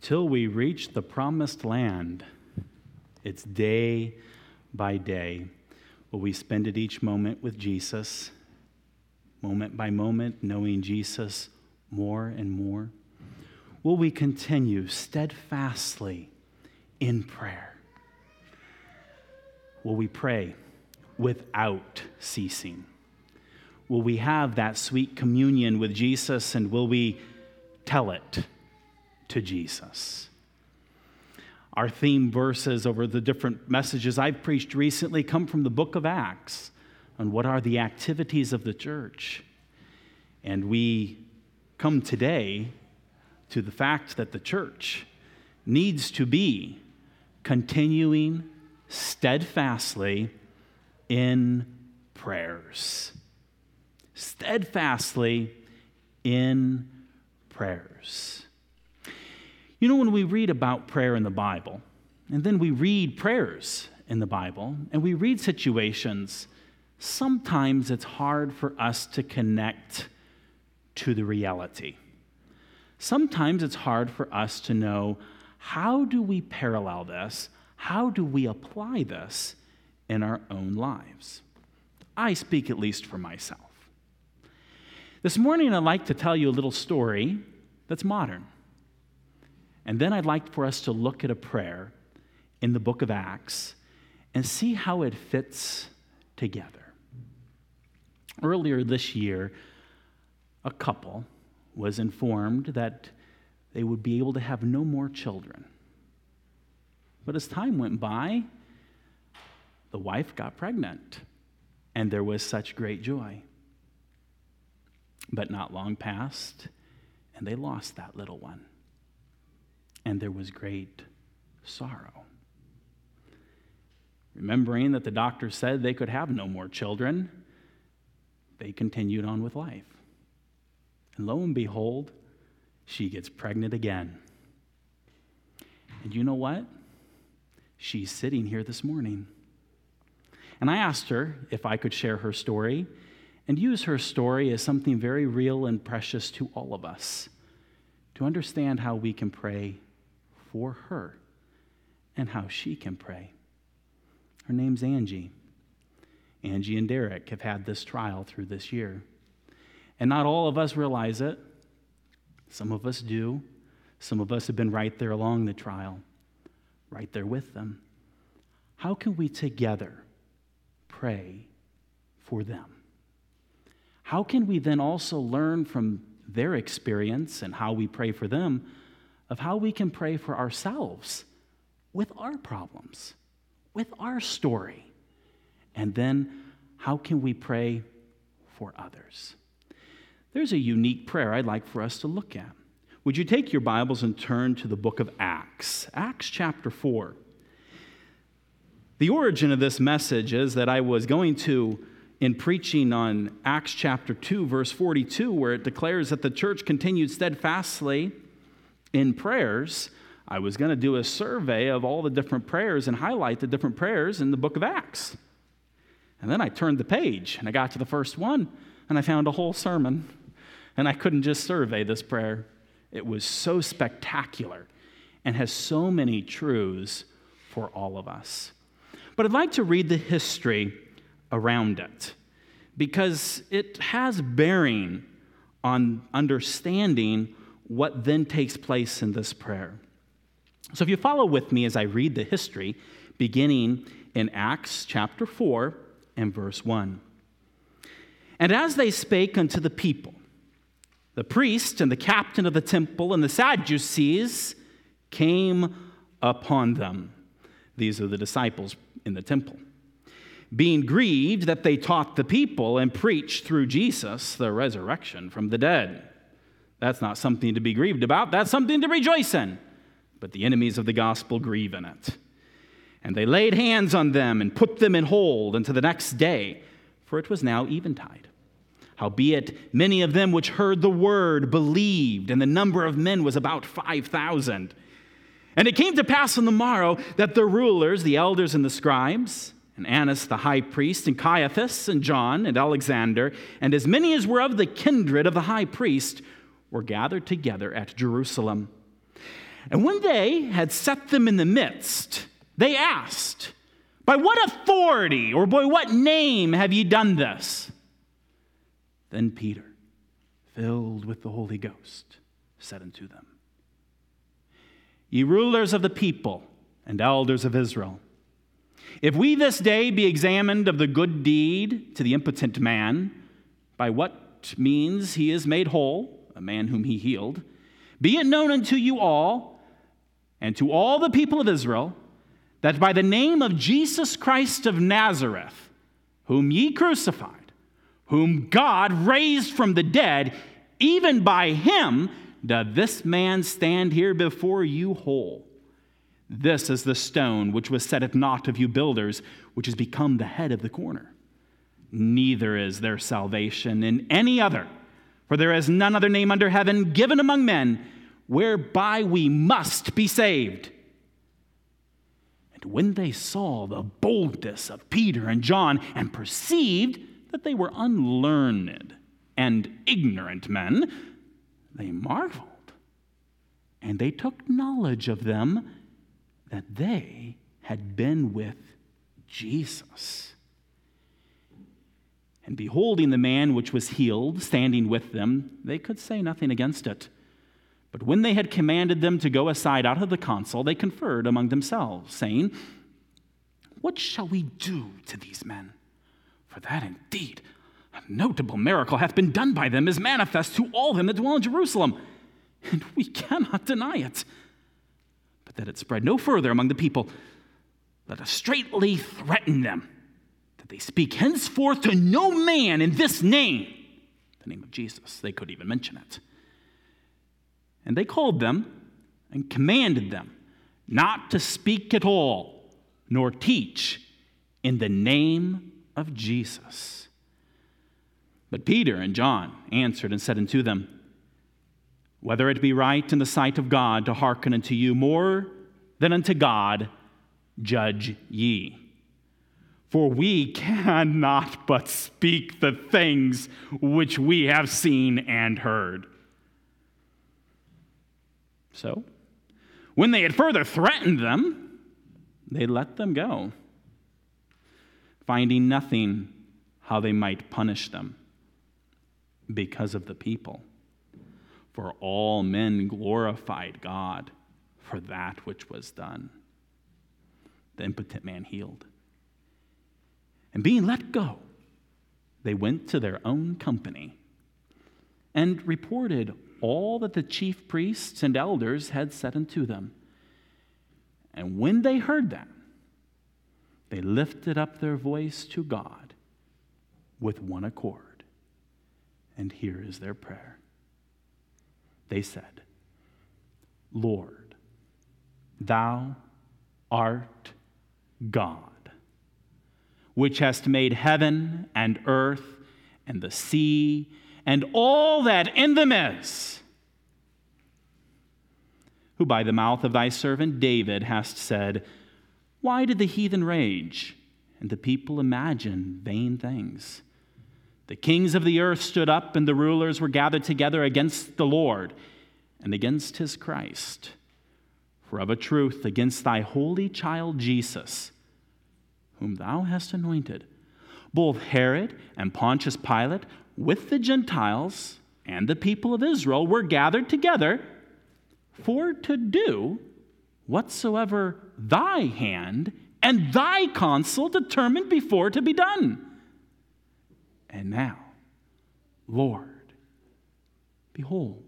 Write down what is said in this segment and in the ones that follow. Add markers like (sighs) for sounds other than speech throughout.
till we reach the promised land. It's day by day. Will we spend it each moment with Jesus, moment by moment, knowing Jesus more and more? Will we continue steadfastly in prayer? Will we pray without ceasing? Will we have that sweet communion with Jesus and will we tell it to Jesus? Our theme verses over the different messages I've preached recently come from the book of Acts on what are the activities of the church. And we come today to the fact that the church needs to be continuing steadfastly in prayers. Steadfastly in prayers. You know, when we read about prayer in the Bible, and then we read prayers in the Bible, and we read situations, sometimes it's hard for us to connect to the reality. Sometimes it's hard for us to know how do we parallel this? How do we apply this in our own lives? I speak at least for myself. This morning, I'd like to tell you a little story that's modern. And then I'd like for us to look at a prayer in the book of Acts and see how it fits together. Earlier this year, a couple was informed that they would be able to have no more children. But as time went by, the wife got pregnant, and there was such great joy. But not long passed, and they lost that little one and there was great sorrow. Remembering that the doctor said they could have no more children, they continued on with life. And lo and behold, she gets pregnant again. And you know what? She's sitting here this morning. And I asked her if I could share her story and use her story as something very real and precious to all of us to understand how we can pray for her and how she can pray. Her name's Angie. Angie and Derek have had this trial through this year. And not all of us realize it. Some of us do. Some of us have been right there along the trial, right there with them. How can we together pray for them? How can we then also learn from their experience and how we pray for them of how we can pray for ourselves with our problems, with our story. And then how can we pray for others? There's a unique prayer I'd like for us to look at. Would you take your Bibles and turn to the book of Acts, Acts chapter 4? The origin of this message is that I was going to, in preaching on Acts chapter 2, verse 42, where it declares that the church continued steadfastly in prayers, I was going to do a survey of all the different prayers and highlight the different prayers in the book of Acts. And then I turned the page and I got to the first one and I found a whole sermon. And I couldn't just survey this prayer. It was so spectacular and has so many truths for all of us. But I'd like to read the history around it because it has bearing on understanding what then takes place in this prayer. So, if you follow with me as I read the history, beginning in Acts chapter 4 and verse 1. And as they spake unto the people, the priest and the captain of the temple and the Sadducees came upon them. These are the disciples in the temple. Being grieved that they taught the people and preached through Jesus the resurrection from the dead. That's not something to be grieved about, that's something to rejoice in. But the enemies of the gospel grieve in it. And they laid hands on them and put them in hold until the next day, for it was now eventide. Howbeit, many of them which heard the word believed, and the number of men was about 5,000. And it came to pass on the morrow that the rulers, the elders, and the scribes, and Annas the high priest, and Caiaphas, and John, and Alexander, and as many as were of the kindred of the high priest, were gathered together at Jerusalem. And when they had set them in the midst, they asked, By what authority or by what name have ye done this? Then Peter, filled with the Holy Ghost, said unto them, Ye rulers of the people and elders of Israel, if we this day be examined of the good deed to the impotent man, by what means he is made whole, a man whom he healed, be it known unto you all and to all the people of Israel that by the name of Jesus Christ of Nazareth, whom ye crucified, whom God raised from the dead, even by him doth this man stand here before you whole. This is the stone which was set at naught of you builders, which has become the head of the corner. Neither is there salvation in any other, for there is none other name under heaven given among men whereby we must be saved. And when they saw the boldness of Peter and John and perceived that they were unlearned and ignorant men, they marveled. And they took knowledge of them that they had been with Jesus. And beholding the man which was healed standing with them, they could say nothing against it. But when they had commanded them to go aside out of the council, they conferred among themselves, saying, What shall we do to these men? For that indeed a notable miracle hath been done by them, is manifest to all them that dwell in Jerusalem, and we cannot deny it but that it spread no further among the people, let us straightly threaten them they speak henceforth to no man in this name, the name of Jesus. They could even mention it. And they called them and commanded them not to speak at all, nor teach in the name of Jesus. But Peter and John answered and said unto them, whether it be right in the sight of God to hearken unto you more than unto God, judge ye. For we cannot but speak the things which we have seen and heard. So, when they had further threatened them, they let them go, finding nothing how they might punish them because of the people. For all men glorified God for that which was done. The impotent man healed. And being let go, they went to their own company and reported all that the chief priests and elders had said unto them. And when they heard that, they lifted up their voice to God with one accord. And here is their prayer. They said, Lord, thou art God, which hast made heaven and earth and the sea and all that in them is, who by the mouth of thy servant David hast said, Why did the heathen rage and the people imagine vain things? The kings of the earth stood up, and the rulers were gathered together against the Lord and against his Christ. For of a truth, against thy holy child Jesus, whom thou hast anointed, both Herod and Pontius Pilate, with the Gentiles and the people of Israel, were gathered together for to do whatsoever thy hand and thy counsel determined before to be done. And now, Lord, behold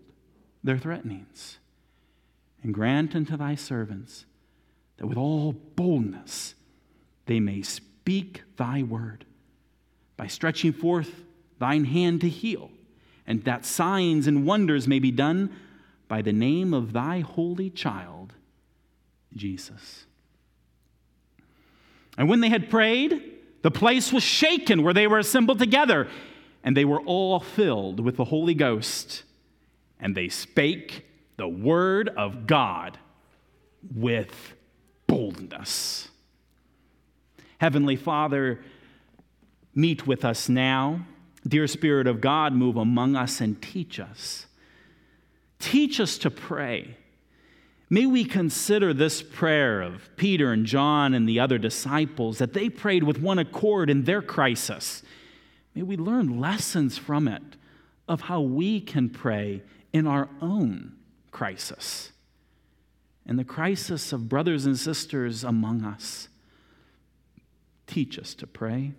their threatenings, and grant unto thy servants that with all boldness they may speak thy word by stretching forth thine hand to heal, and that signs and wonders may be done by the name of thy holy child, Jesus. And when they had prayed, the place was shaken where they were assembled together, and they were all filled with the Holy Ghost, and they spake the word of God with boldness. Heavenly Father, meet with us now. Dear Spirit of God, move among us and teach us. Teach us to pray. May we consider this prayer of Peter and John and the other disciples that they prayed with one accord in their crisis. May we learn lessons from it of how we can pray in our own crisis and the crisis of brothers and sisters among us. Teach us to pray.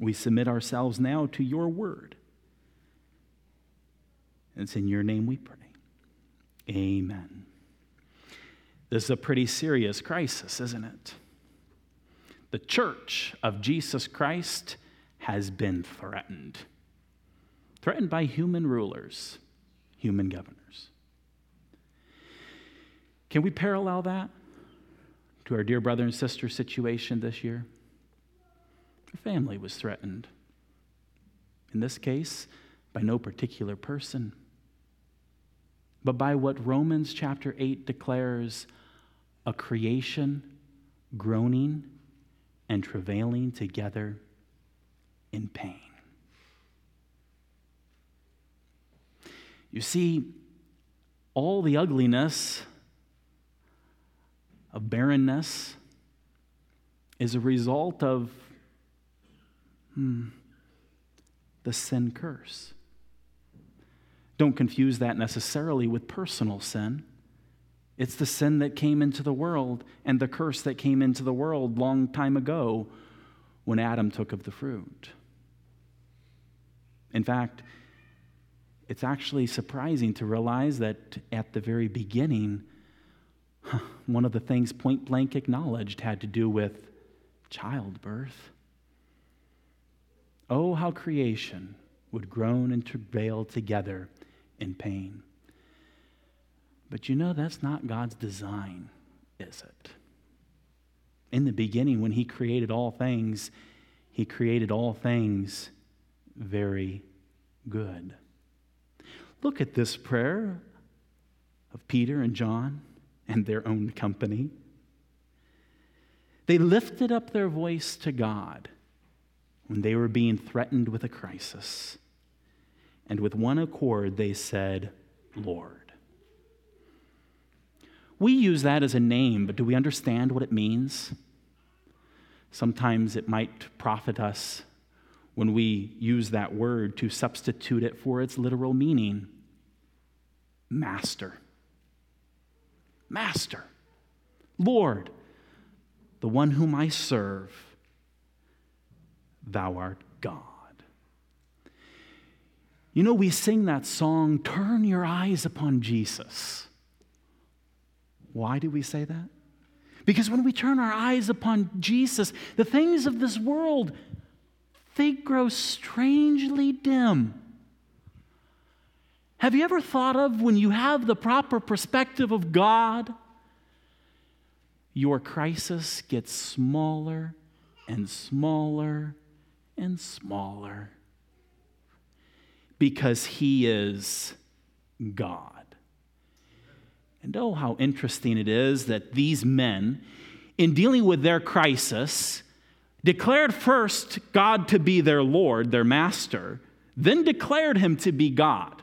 We submit ourselves now to your word. It's in your name we pray. Amen. This is a pretty serious crisis, isn't it? The church of Jesus Christ has been threatened. Threatened by human rulers, human governors. Can we parallel that to our dear brother and sister situation this year? Her family was threatened. In this case, by no particular person but by what Romans chapter 8 declares a creation groaning and travailing together in pain. You see, all the ugliness of barrenness is a result of hmm, the sin curse. Don't confuse that necessarily with personal sin. It's the sin that came into the world and the curse that came into the world long time ago when Adam took of the fruit. In fact, it's actually surprising to realize that at the very beginning, (sighs) one of the things point blank acknowledged had to do with childbirth. Oh, how creation would groan and travail together in pain. But you know, that's not God's design, is it? In the beginning, when He created all things, He created all things very good. Look at this prayer of Peter and John and their own company. They lifted up their voice to God when they were being threatened with a crisis and with one accord they said, Lord. We use that as a name, but do we understand what it means? Sometimes it might profit us when we use that word to substitute it for its literal meaning Master. Master. Lord, the one whom I serve, thou art God. You know, we sing that song, Turn Your Eyes Upon Jesus. Why do we say that? Because when we turn our eyes upon Jesus, the things of this world, they grow strangely dim. Have you ever thought of when you have the proper perspective of God, your crisis gets smaller and smaller and smaller? because he is God. And oh, how interesting it is that these men, in dealing with their crisis, declared first God to be their Lord, their master, then declared him to be God.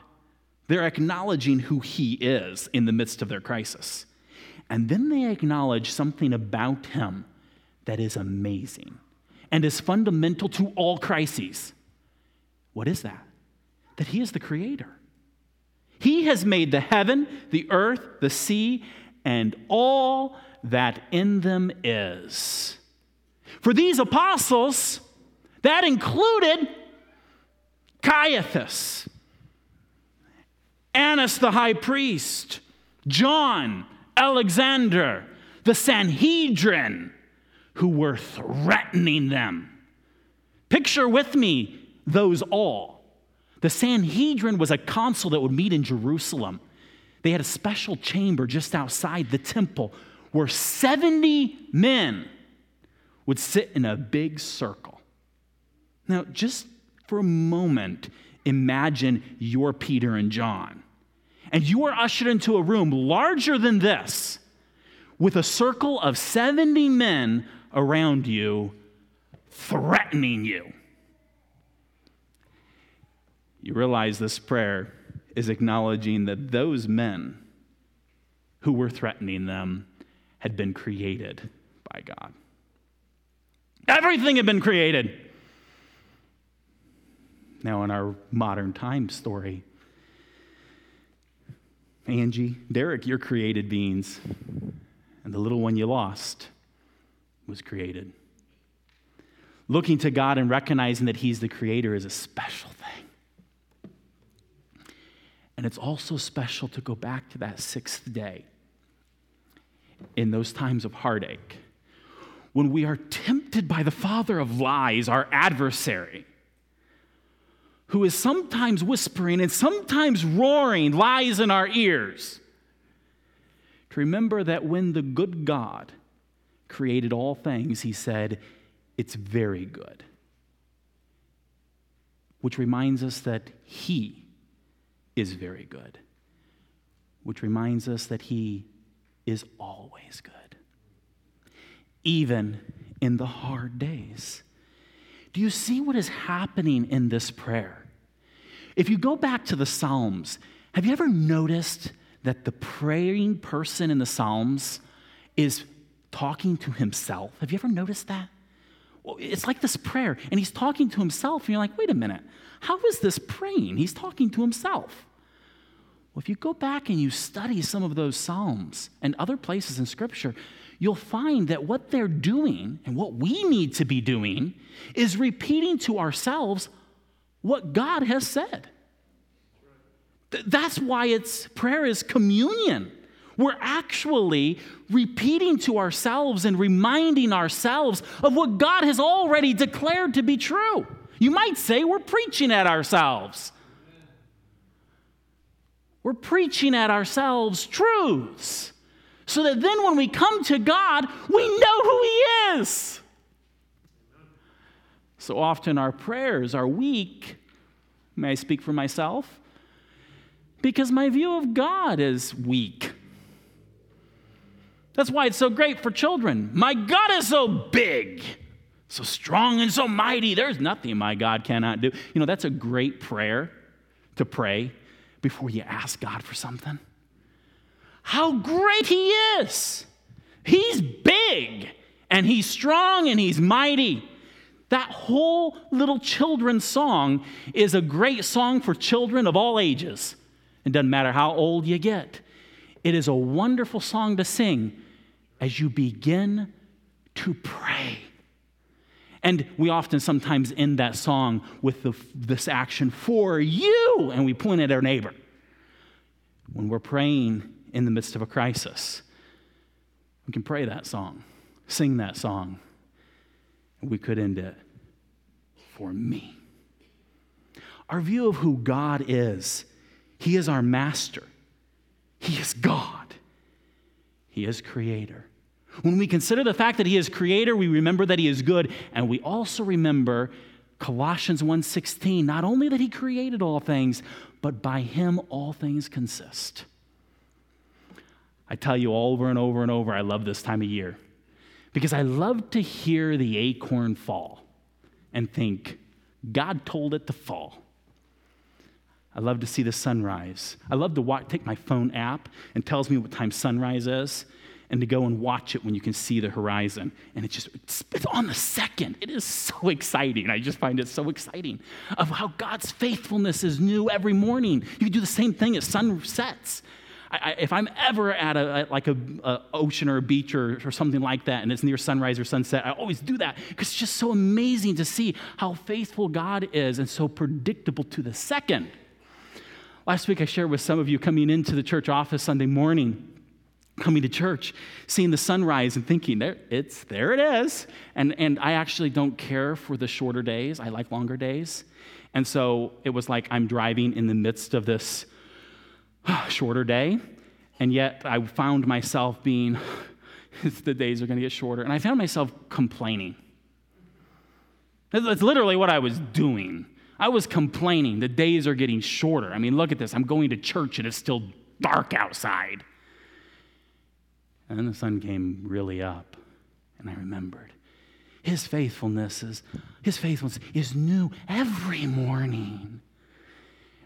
They're acknowledging who he is in the midst of their crisis. And then they acknowledge something about him that is amazing and is fundamental to all crises. What is that? that He is the Creator. He has made the heaven, the earth, the sea, and all that in them is. For these apostles, that included Caiaphas, Annas the high priest, John, Alexander, the Sanhedrin, who were threatening them. Picture with me those all. The Sanhedrin was a council that would meet in Jerusalem. They had a special chamber just outside the temple where 70 men would sit in a big circle. Now, just for a moment, imagine you're Peter and John, and you are ushered into a room larger than this with a circle of 70 men around you threatening you. You realize this prayer is acknowledging that those men who were threatening them had been created by God. Everything had been created. Now, in our modern time story, Angie, Derek, you're created beings, and the little one you lost was created. Looking to God and recognizing that He's the creator is a special thing. And it's also special to go back to that sixth day in those times of heartache when we are tempted by the father of lies, our adversary, who is sometimes whispering and sometimes roaring lies in our ears. To remember that when the good God created all things, he said, It's very good. Which reminds us that he is very good. Which reminds us that he is always good even in the hard days. Do you see what is happening in this prayer? If you go back to the Psalms, have you ever noticed that the praying person in the Psalms is talking to himself? Have you ever noticed that? It's like this prayer, and he's talking to himself, and you're like, wait a minute, how is this praying? He's talking to himself. Well, if you go back and you study some of those Psalms and other places in Scripture, you'll find that what they're doing and what we need to be doing is repeating to ourselves what God has said. That's why it's prayer is communion. We're actually repeating to ourselves and reminding ourselves of what God has already declared to be true. You might say we're preaching at ourselves. We're preaching at ourselves truths so that then when we come to God, we know who He is. So often our prayers are weak. May I speak for myself? Because my view of God is weak. That's why it's so great for children. My God is so big, so strong, and so mighty. There's nothing my God cannot do. You know, that's a great prayer to pray before you ask God for something how great he is. He's big and he's strong and he's mighty. That whole little children's song is a great song for children of all ages. It doesn't matter how old you get. It is a wonderful song to sing as you begin to pray. And we often sometimes end that song with the, this action for you, and we point at our neighbor. When we're praying in the midst of a crisis. We can pray that song, sing that song, we could end it for me. Our view of who God is He is our master, He is God, He is creator. When we consider the fact that he is creator, we remember that he is good, and we also remember Colossians 1:16, not only that he created all things, but by him all things consist. I tell you over and over and over, I love this time of year because I love to hear the acorn fall and think, God told it to fall. I love to see the sunrise. I love to watch, take my phone app and tells me what time sunrise is and to go and watch it when you can see the horizon. And it's just, it's, it's on the second. It is so exciting. I just find it so exciting of how God's faithfulness is new every morning. You can do the same thing as sun sets. I, if I'm ever at a, like a, a, ocean or a beach or, or something like that, and it's near sunrise or sunset, I always do that because it's just so amazing to see how faithful God is and so predictable to the second. Last week, I shared with some of you coming into the church office Sunday morning coming to church, seeing the sunrise and thinking, there, it's, there it is. And, and I actually don't care for the shorter days. I like longer days. And so it was like I'm driving in the midst of this (sighs) shorter day. And yet I found myself being, (sighs) the days are going to get shorter. And I found myself complaining. That's literally what I was doing. I was complaining. The days are getting shorter. I mean, look at this. I'm going to church and it's still dark outside. And then the sun came really up, and I remembered. His faithfulness is, his faithfulness is new every morning.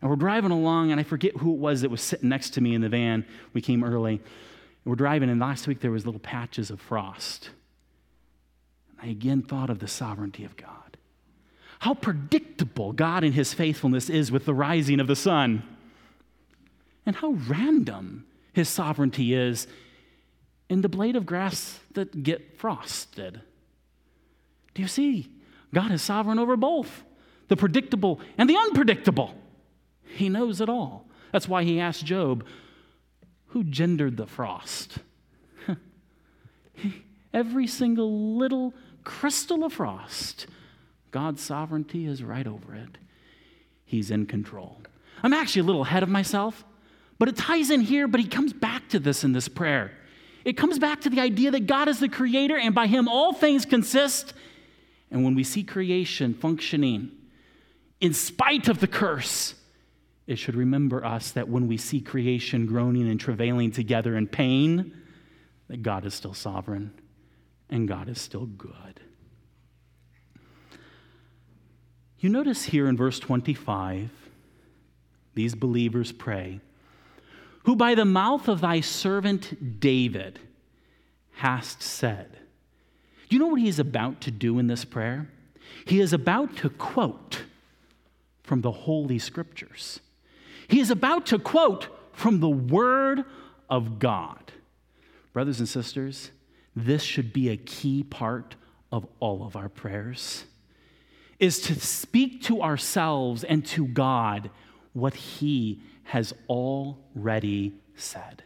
And we're driving along, and I forget who it was that was sitting next to me in the van. We came early. And we're driving, and last week there was little patches of frost. And I again thought of the sovereignty of God. How predictable God and his faithfulness is with the rising of the sun. And how random his sovereignty is in the blade of grass that get frosted. Do you see? God is sovereign over both the predictable and the unpredictable. He knows it all. That's why he asked Job, Who gendered the frost? (laughs) Every single little crystal of frost, God's sovereignty is right over it. He's in control. I'm actually a little ahead of myself, but it ties in here, but he comes back to this in this prayer. It comes back to the idea that God is the creator and by him all things consist. And when we see creation functioning in spite of the curse, it should remember us that when we see creation groaning and travailing together in pain, that God is still sovereign and God is still good. You notice here in verse 25, these believers pray, who by the mouth of thy servant David hast said. Do you know what he is about to do in this prayer? He is about to quote from the Holy Scriptures. He is about to quote from the Word of God. Brothers and sisters, this should be a key part of all of our prayers is to speak to ourselves and to God what he has already said.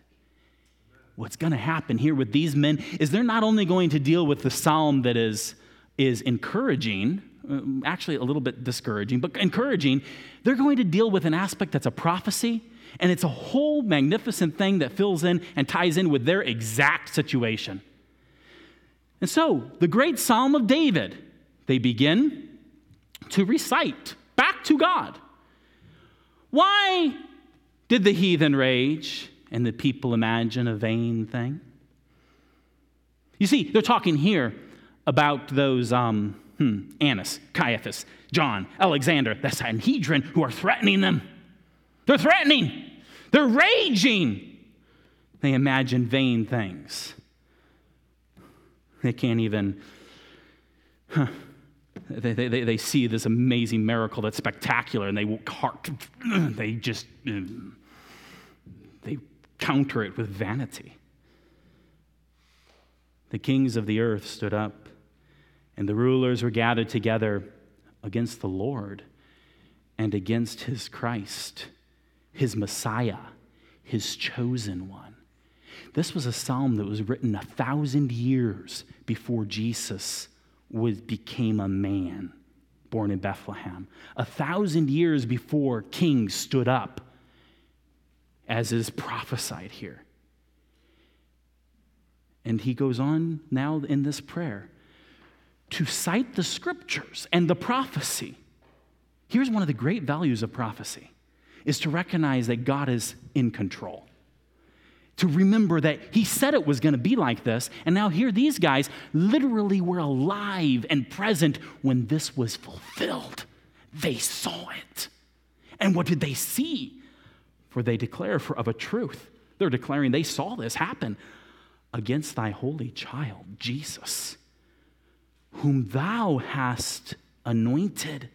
What's going to happen here with these men is they're not only going to deal with the psalm that is, is encouraging, actually a little bit discouraging, but encouraging, they're going to deal with an aspect that's a prophecy, and it's a whole magnificent thing that fills in and ties in with their exact situation. And so, the great Psalm of David, they begin to recite back to God. Why did the heathen rage and the people imagine a vain thing? You see, they're talking here about those um, hmm, Annas, Caiaphas, John, Alexander, the Sanhedrin, who are threatening them. They're threatening, they're raging. They imagine vain things. They can't even. Huh, they, they, they see this amazing miracle that's spectacular and they (clears throat) they just they counter it with vanity. The kings of the earth stood up, and the rulers were gathered together against the Lord and against his Christ, his Messiah, his chosen one. This was a psalm that was written a thousand years before Jesus was, became a man born in Bethlehem. A thousand years before kings stood up, as is prophesied here. And he goes on now in this prayer to cite the scriptures and the prophecy. Here's one of the great values of prophecy is to recognize that God is in control to remember that he said it was going to be like this. And now here these guys literally were alive and present when this was fulfilled. They saw it. And what did they see? For they declare for of a truth. They're declaring they saw this happen against thy holy child, Jesus, whom thou hast anointed.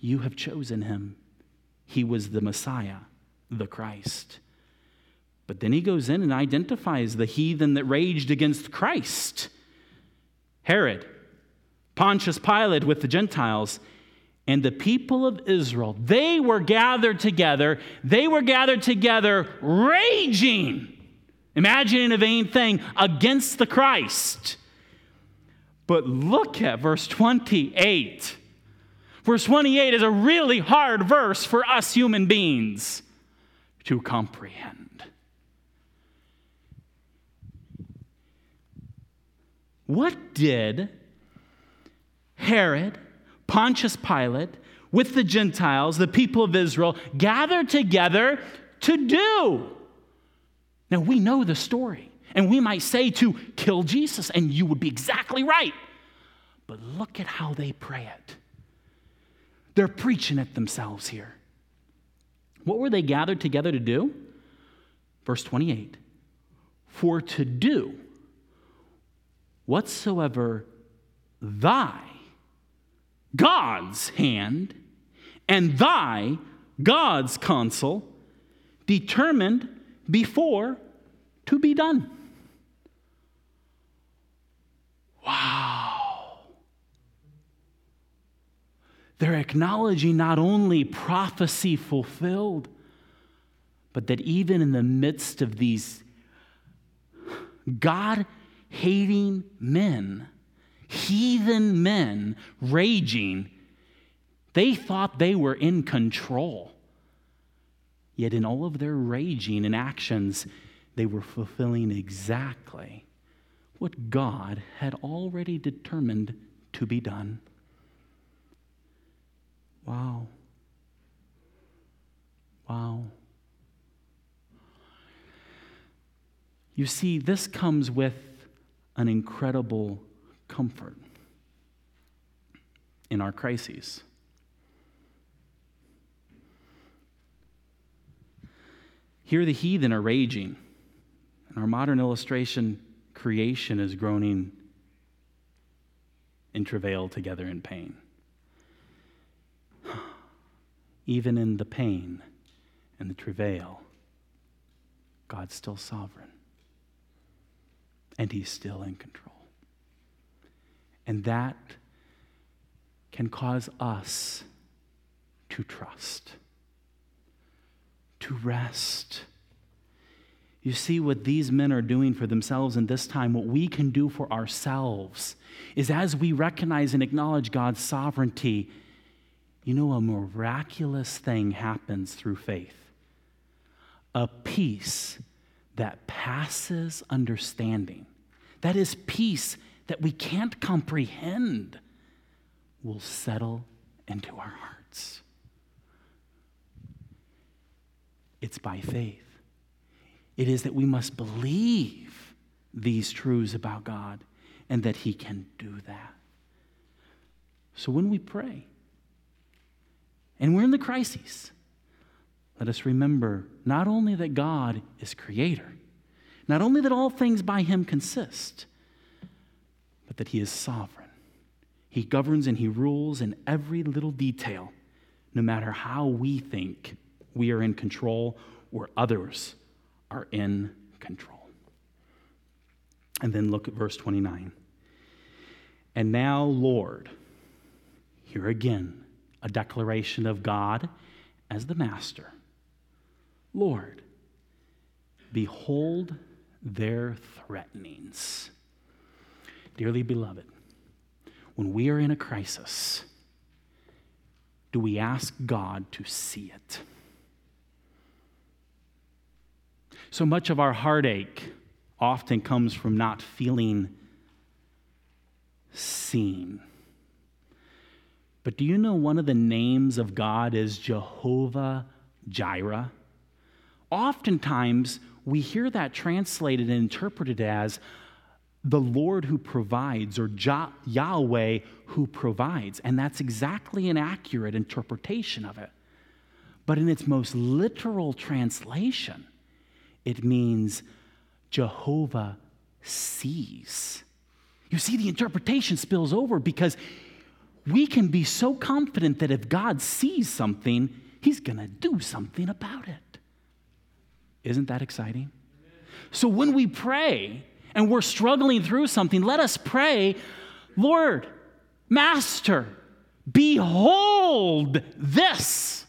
You have chosen him. He was the Messiah, the Christ. But then he goes in and identifies the heathen that raged against Christ Herod, Pontius Pilate with the Gentiles, and the people of Israel. They were gathered together. They were gathered together raging, imagining a vain thing against the Christ. But look at verse 28. Verse 28 is a really hard verse for us human beings to comprehend. What did Herod, Pontius Pilate, with the Gentiles, the people of Israel, gather together to do? Now, we know the story, and we might say to kill Jesus, and you would be exactly right. But look at how they pray it. They're preaching it themselves here. What were they gathered together to do? Verse 28 For to do whatsoever thy, God's hand, and thy, God's counsel, determined before to be done. Wow. They're acknowledging not only prophecy fulfilled, but that even in the midst of these God hating men, heathen men raging, they thought they were in control. Yet, in all of their raging and actions, they were fulfilling exactly what God had already determined to be done. Wow. Wow. You see, this comes with an incredible comfort in our crises. Here, the heathen are raging. and our modern illustration, creation is groaning in travail together in pain. Even in the pain and the travail, God's still sovereign. And He's still in control. And that can cause us to trust, to rest you see, what these men are doing for themselves in this time, what we can do for ourselves, is as we recognize and acknowledge God's sovereignty, you know, a miraculous thing happens through faith. A peace that passes understanding. That is, peace that we can't comprehend will settle into our hearts. It's by faith. It is that we must believe these truths about God and that He can do that. So when we pray and we're in the crises, let us remember not only that God is creator, not only that all things by Him consist, but that He is sovereign. He governs and He rules in every little detail, no matter how we think we are in control or others are in control. And then look at verse 29. And now, Lord, here again, a declaration of God as the master. Lord, behold their threatenings. Dearly beloved, when we are in a crisis, do we ask God to see it? So much of our heartache often comes from not feeling seen. But do you know one of the names of God is Jehovah Jireh? Oftentimes, we hear that translated and interpreted as the Lord who provides or Yahweh who provides. And that's exactly an accurate interpretation of it. But in its most literal translation, it means Jehovah sees. You see, the interpretation spills over because we can be so confident that if God sees something, He's going to do something about it. Isn't that exciting? So when we pray and we're struggling through something, let us pray, Lord, Master, behold this.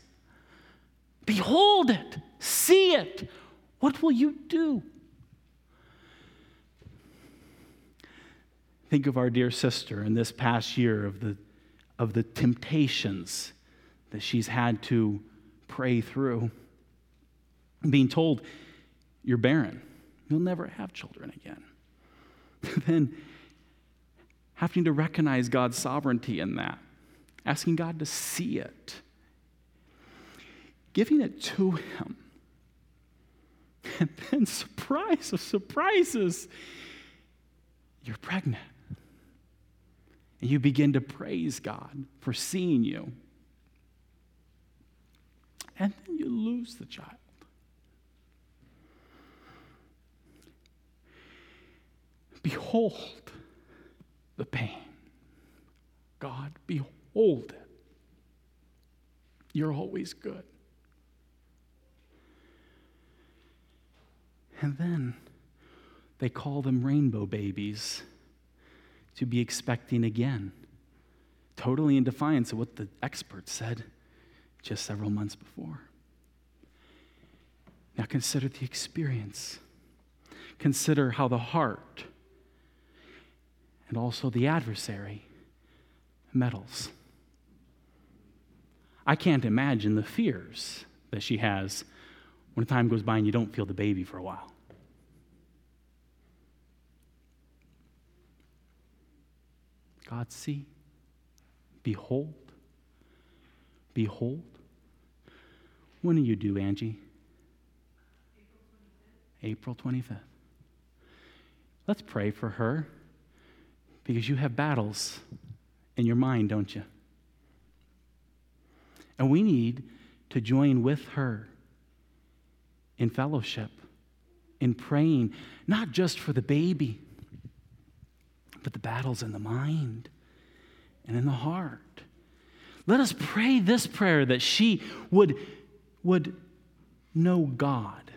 Behold it, see it, what will you do? Think of our dear sister in this past year of the, of the temptations that she's had to pray through. Being told, you're barren, you'll never have children again. (laughs) then having to recognize God's sovereignty in that, asking God to see it, giving it to Him (laughs) and then, surprise of surprises, you're pregnant. And you begin to praise God for seeing you. and then you lose the child. Behold the pain. God, behold it. You're always good. And then they call them rainbow babies to be expecting again, totally in defiance of what the experts said just several months before. Now consider the experience. Consider how the heart and also the adversary meddles. I can't imagine the fears that she has when time goes by and you don't feel the baby for a while. God, see, behold, behold. When do you do, Angie? April 25th. Let's pray for her because you have battles in your mind, don't you? And we need to join with her in fellowship, in praying, not just for the baby, but the battles in the mind and in the heart. Let us pray this prayer that she would, would know God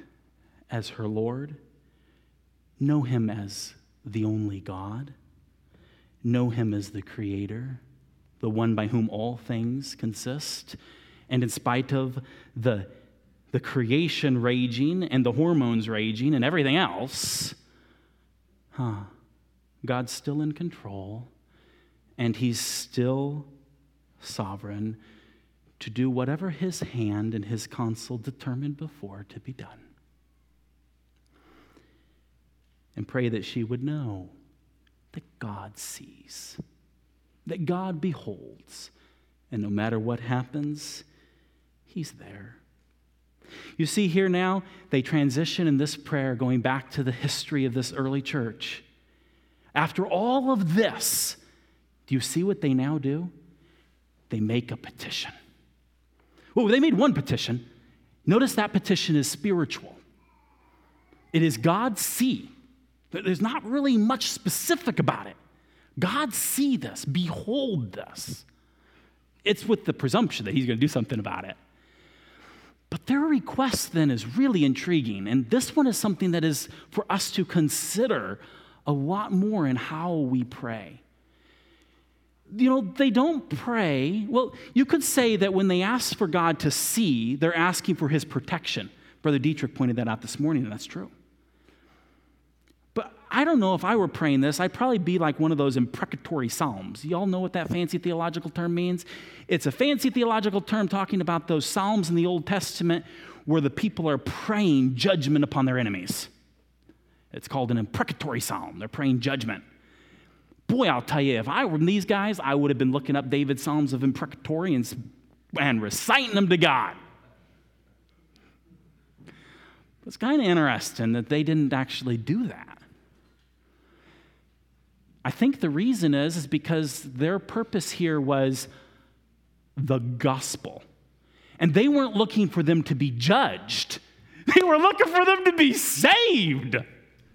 as her Lord, know Him as the only God, know Him as the Creator, the one by whom all things consist. And in spite of the, the creation raging and the hormones raging and everything else, huh, God's still in control and He's still sovereign to do whatever His hand and His counsel determined before to be done. And pray that she would know that God sees, that God beholds, and no matter what happens, He's there. You see, here now, they transition in this prayer going back to the history of this early church. After all of this, do you see what they now do? They make a petition. Well, they made one petition. Notice that petition is spiritual. It is God see. There's not really much specific about it. God see this, behold this. It's with the presumption that he's going to do something about it. But their request then is really intriguing. And this one is something that is for us to consider a lot more in how we pray. You know, they don't pray. Well, you could say that when they ask for God to see, they're asking for his protection. Brother Dietrich pointed that out this morning, and that's true. But I don't know if I were praying this, I'd probably be like one of those imprecatory psalms. Y'all know what that fancy theological term means? It's a fancy theological term talking about those psalms in the Old Testament where the people are praying judgment upon their enemies. It's called an imprecatory psalm. They're praying judgment. Boy, I'll tell you, if I were these guys, I would have been looking up David's psalms of imprecatory and, and reciting them to God. It's kind of interesting that they didn't actually do that. I think the reason is, is because their purpose here was the gospel. And they weren't looking for them to be judged, (laughs) they were looking for them to be saved.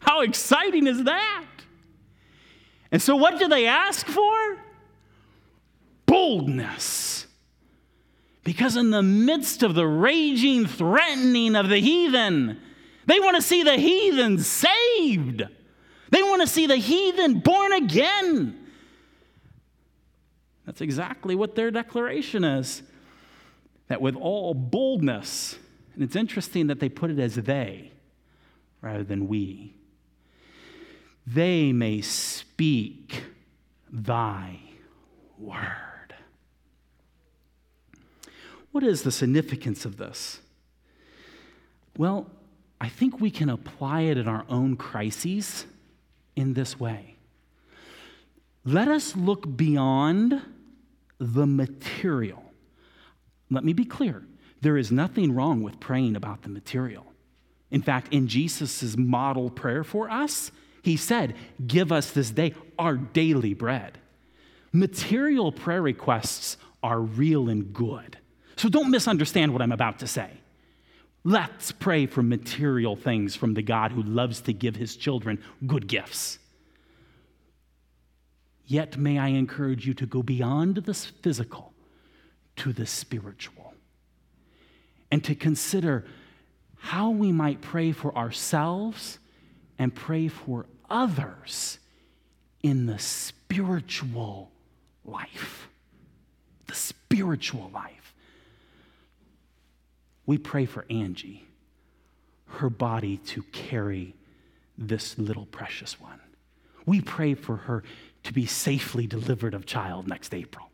How exciting is that? And so, what do they ask for? Boldness. Because, in the midst of the raging threatening of the heathen, they want to see the heathen saved. They want to see the heathen born again. That's exactly what their declaration is. That with all boldness, and it's interesting that they put it as they rather than we they may speak thy word. What is the significance of this? Well, I think we can apply it in our own crises in this way. Let us look beyond the material. Let me be clear there is nothing wrong with praying about the material. In fact, in Jesus' model prayer for us, he said, Give us this day our daily bread. Material prayer requests are real and good. So don't misunderstand what I'm about to say. Let's pray for material things from the God who loves to give his children good gifts. Yet, may I encourage you to go beyond the physical to the spiritual and to consider how we might pray for ourselves and pray for others in the spiritual life. The spiritual life. We pray for Angie, her body to carry this little precious one. We pray for her to be safely delivered of child next April.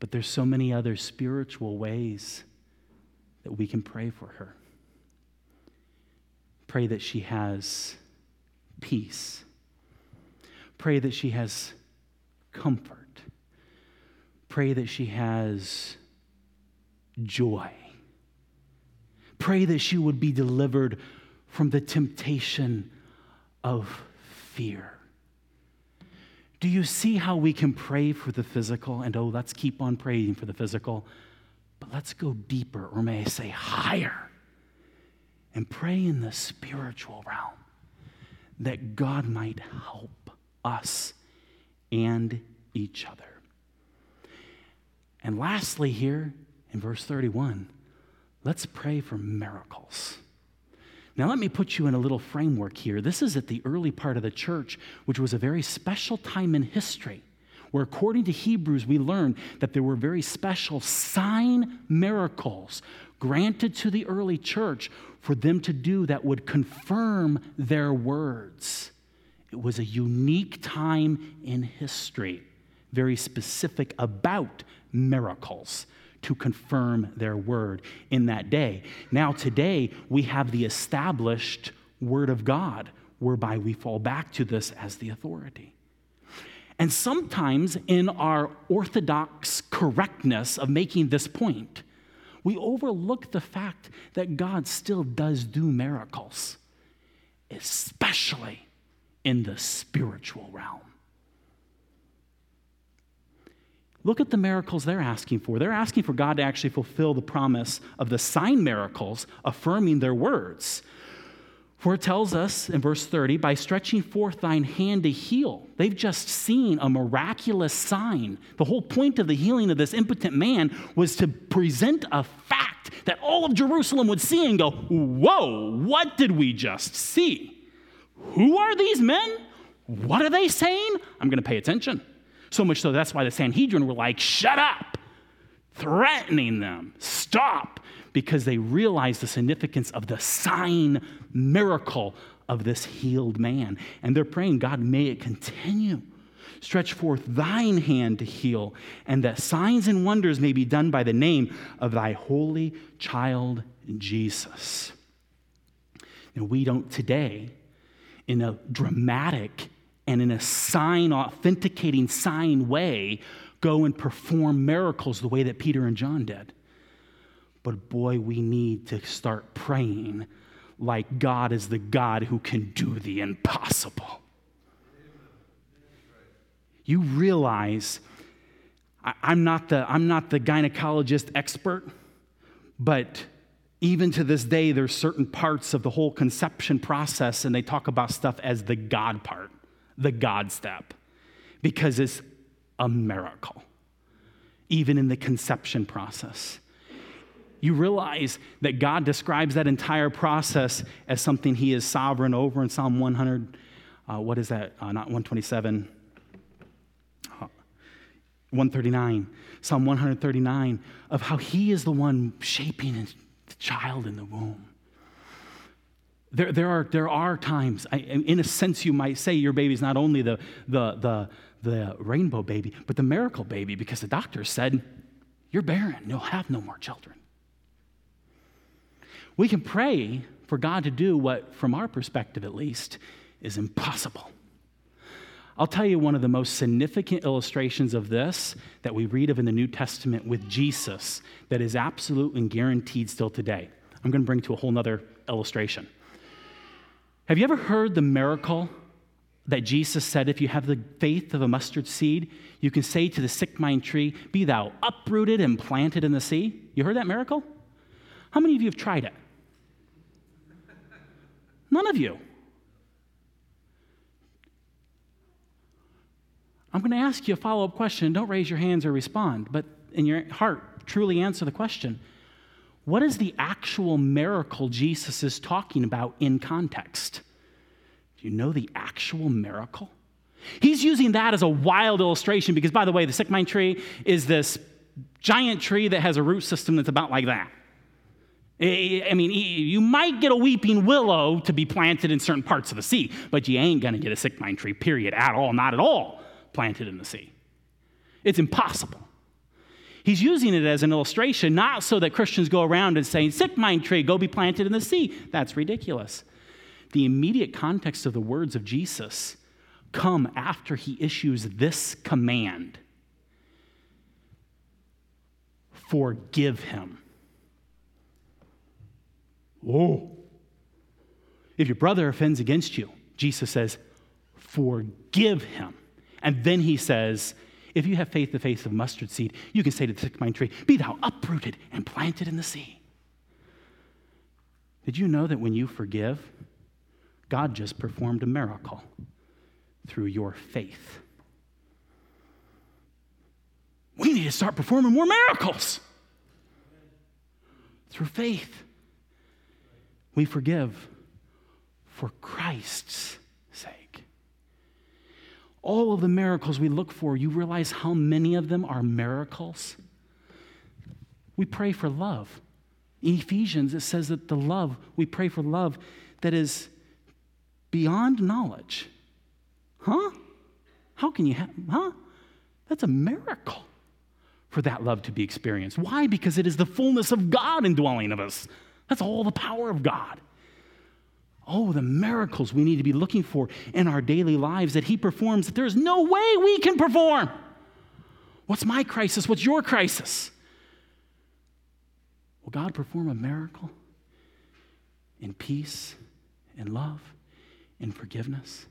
But there's so many other spiritual ways that we can pray for her. Pray that she has peace. Pray that she has comfort. Pray that she has joy. Pray that she would be delivered from the temptation of fear. Do you see how we can pray for the physical? And oh, let's keep on praying for the physical, but let's go deeper, or may I say higher, and pray in the spiritual realm that God might help us and each other. And lastly, here in verse 31, let's pray for miracles. Now, let me put you in a little framework here. This is at the early part of the church, which was a very special time in history, where according to Hebrews, we learn that there were very special sign miracles granted to the early church for them to do that would confirm their words. It was a unique time in history, very specific about miracles to confirm their word in that day. Now, today, we have the established word of God, whereby we fall back to this as the authority. And sometimes, in our orthodox correctness of making this point, we overlook the fact that God still does do miracles, especially in the spiritual realm. Look at the miracles they're asking for. They're asking for God to actually fulfill the promise of the sign miracles, affirming their words. For it tells us in verse 30, by stretching forth thine hand to heal. They've just seen a miraculous sign. The whole point of the healing of this impotent man was to present a fact that all of Jerusalem would see and go, Whoa, what did we just see? Who are these men? What are they saying? I'm going to pay attention. So much so that's why the Sanhedrin were like, shut up, threatening them, stop, because they realized the significance of the sign miracle of this healed man. And they're praying, God, may it continue. Stretch forth thine hand to heal, and that signs and wonders may be done by the name of thy holy child Jesus. And we don't today, in a dramatic and in a sign, authenticating sign way, go and perform miracles the way that Peter and John did. But boy, we need to start praying like God is the God who can do the impossible. You realize I'm not the, I'm not the gynecologist expert, but even to this day, there's certain parts of the whole conception process, and they talk about stuff as the God part the God step because it's a miracle, even in the conception process. You realize that God describes that entire process as something He is sovereign over in Psalm 100. Uh, what is that? Uh, not 127. Uh, 139. Psalm 139 of how He is the one shaping the child in the womb. There, there, are, there are times, I, in a sense, you might say your baby's not only the, the, the, the rainbow baby, but the miracle baby, because the doctor said, You're barren, you'll have no more children. We can pray for God to do what, from our perspective at least, is impossible. I'll tell you one of the most significant illustrations of this that we read of in the New Testament with Jesus that is absolute and guaranteed still today. I'm going to bring to a whole other illustration. Have you ever heard the miracle, that Jesus said, if you have the faith of a mustard seed, you can say to the sycamore tree, Be thou uprooted and planted in the sea? You heard that miracle? How many of you have tried it? None of you. I'm going to ask you a follow up question. Don't raise your hands or respond, but in your heart, truly answer the question. What is the actual miracle Jesus is talking about in context? Do you know the actual miracle? He's using that as a wild illustration because, by the way, the sycamore tree is this giant tree that has a root system that's about like that. I mean, you might get a weeping willow to be planted in certain parts of the sea, but you ain't going to get a sycamore tree, period, at all, not at all, planted in the sea. It's impossible. He's using it as an illustration, not so that Christians go around and say, sycamore tree, go be planted in the sea. That's ridiculous. The immediate context of the words of Jesus come after he issues this command forgive him. Whoa. If your brother offends against you, Jesus says, forgive him. And then he says, if you have faith the faith of mustard seed, you can say to the sycamore tree, Be thou uprooted and planted in the sea. Did you know that when you forgive, God just performed a miracle through your faith? We need to start performing more miracles through faith. We forgive for Christ's sake. All of the miracles we look for, you realize how many of them are miracles? We pray for love. In Ephesians, it says that the love, we pray for love that is beyond knowledge. Huh? How can you have, huh? That's a miracle for that love to be experienced. Why? Because it is the fullness of God indwelling of us. That's all the power of God. Oh, the miracles we need to be looking for in our daily lives that He performs that there's no way we can perform. What's my crisis? What's your crisis? Will God perform a miracle in peace, in love? in forgiveness.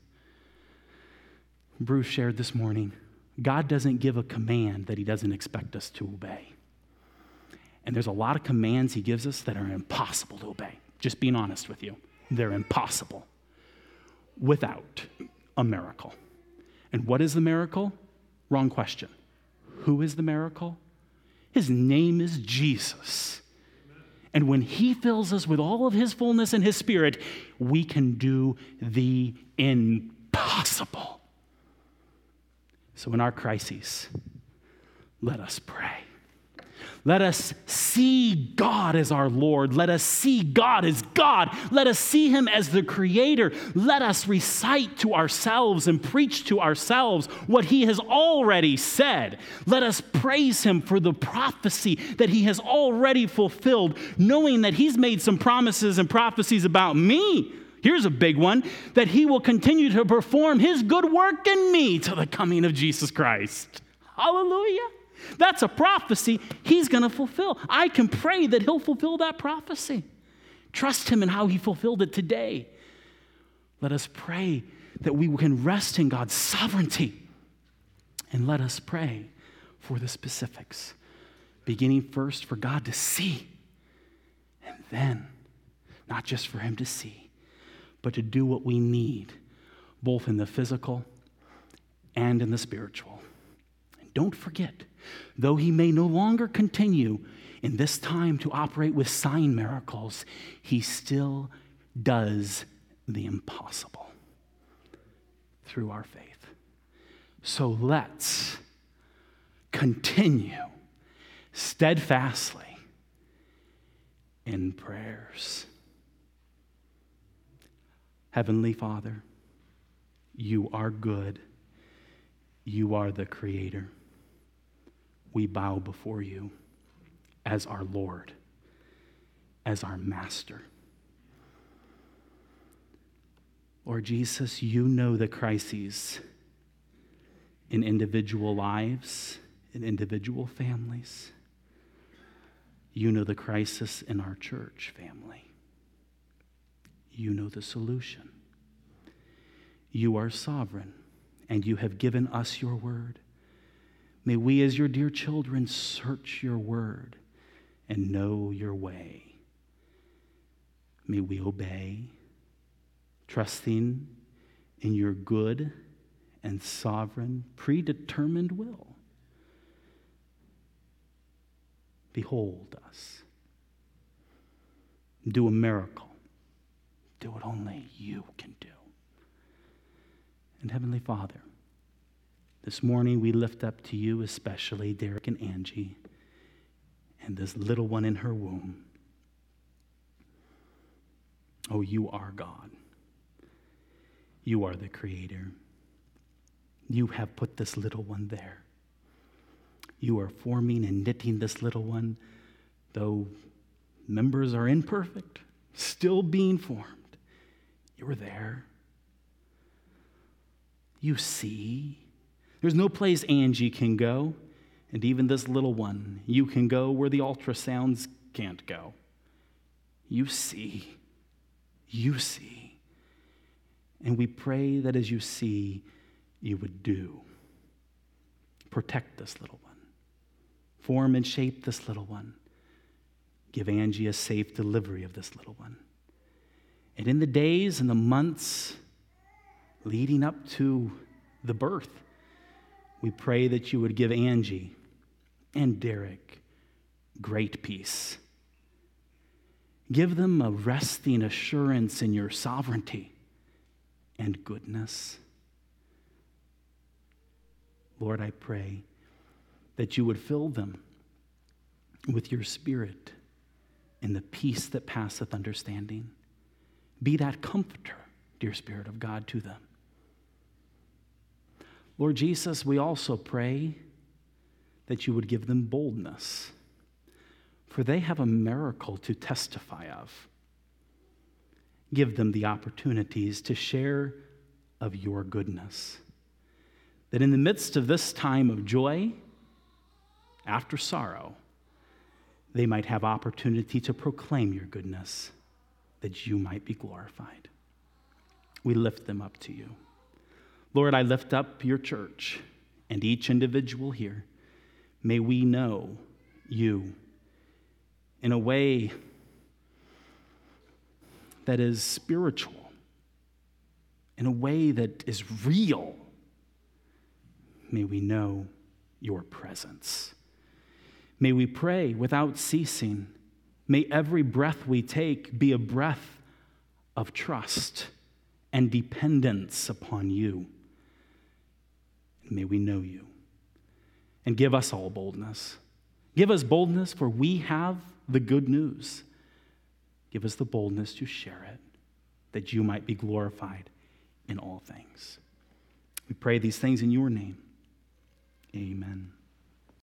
Bruce shared this morning God doesn't give a command that he doesn't expect us to obey. And there's a lot of commands he gives us that are impossible to obey. Just being honest with you, they're impossible without a miracle. And what is the miracle? Wrong question. Who is the miracle? His name is Jesus. And when He fills us with all of His fullness and His Spirit, we can do the impossible. So, in our crises, let us pray. Let us see God as our Lord. Let us see God as God. Let us see Him as the Creator. Let us recite to ourselves and preach to ourselves what He has already said. Let us praise Him for the prophecy that He has already fulfilled, knowing that He's made some promises and prophecies about me. Here's a big one that He will continue to perform His good work in me to the coming of Jesus Christ. Hallelujah. That's a prophecy he's going to fulfill. I can pray that he'll fulfill that prophecy. Trust him in how he fulfilled it today. Let us pray that we can rest in God's sovereignty. And let us pray for the specifics, beginning first for God to see, and then, not just for him to see, but to do what we need, both in the physical and in the spiritual. Don't forget, Though he may no longer continue in this time to operate with sign miracles, he still does the impossible through our faith. So let's continue steadfastly in prayers. Heavenly Father, you are good. You are the Creator we bow before you as our Lord, as our Master. Lord Jesus, you know the crises in individual lives, in individual families. You know the crisis in our church family. You know the solution. You are sovereign, and you have given us your word. May we, as your dear children, search your word and know your way. May we obey, trusting in your good and sovereign, predetermined will. Behold us. Do a miracle. Do what only you can do. And Heavenly Father, this morning we lift up to you especially Derek and Angie and this little one in her womb. Oh, you are God. You are the Creator. You have put this little one there. You are forming and knitting this little one, though members are imperfect, still being formed. You're there. You see. There's no place Angie can go, and even this little one, you can go where the ultrasounds can't go. You see. You see. And we pray that as you see, you would do. Protect this little one. Form and shape this little one. Give Angie a safe delivery of this little one. And in the days and the months leading up to the birth, we pray that you would give Angie and Derek great peace. Give them a resting assurance in your sovereignty and goodness. Lord, I pray that you would fill them with your spirit and the peace that passeth understanding. Be that comforter, dear Spirit of God, to them. Lord Jesus, we also pray that you would give them boldness, for they have a miracle to testify of. Give them the opportunities to share of your goodness that in the midst of this time of joy, after sorrow, they might have opportunity to proclaim your goodness, that you might be glorified. We lift them up to you. Lord, I lift up your church and each individual here. May we know you in a way that is spiritual, in a way that is real may we know your presence. May we pray without ceasing. May every breath we take be a breath of trust and dependence upon you. May we know you. And give us all boldness. Give us boldness, for we have the good news. Give us the boldness to share it, that you might be glorified in all things. We pray these things in your name. Amen.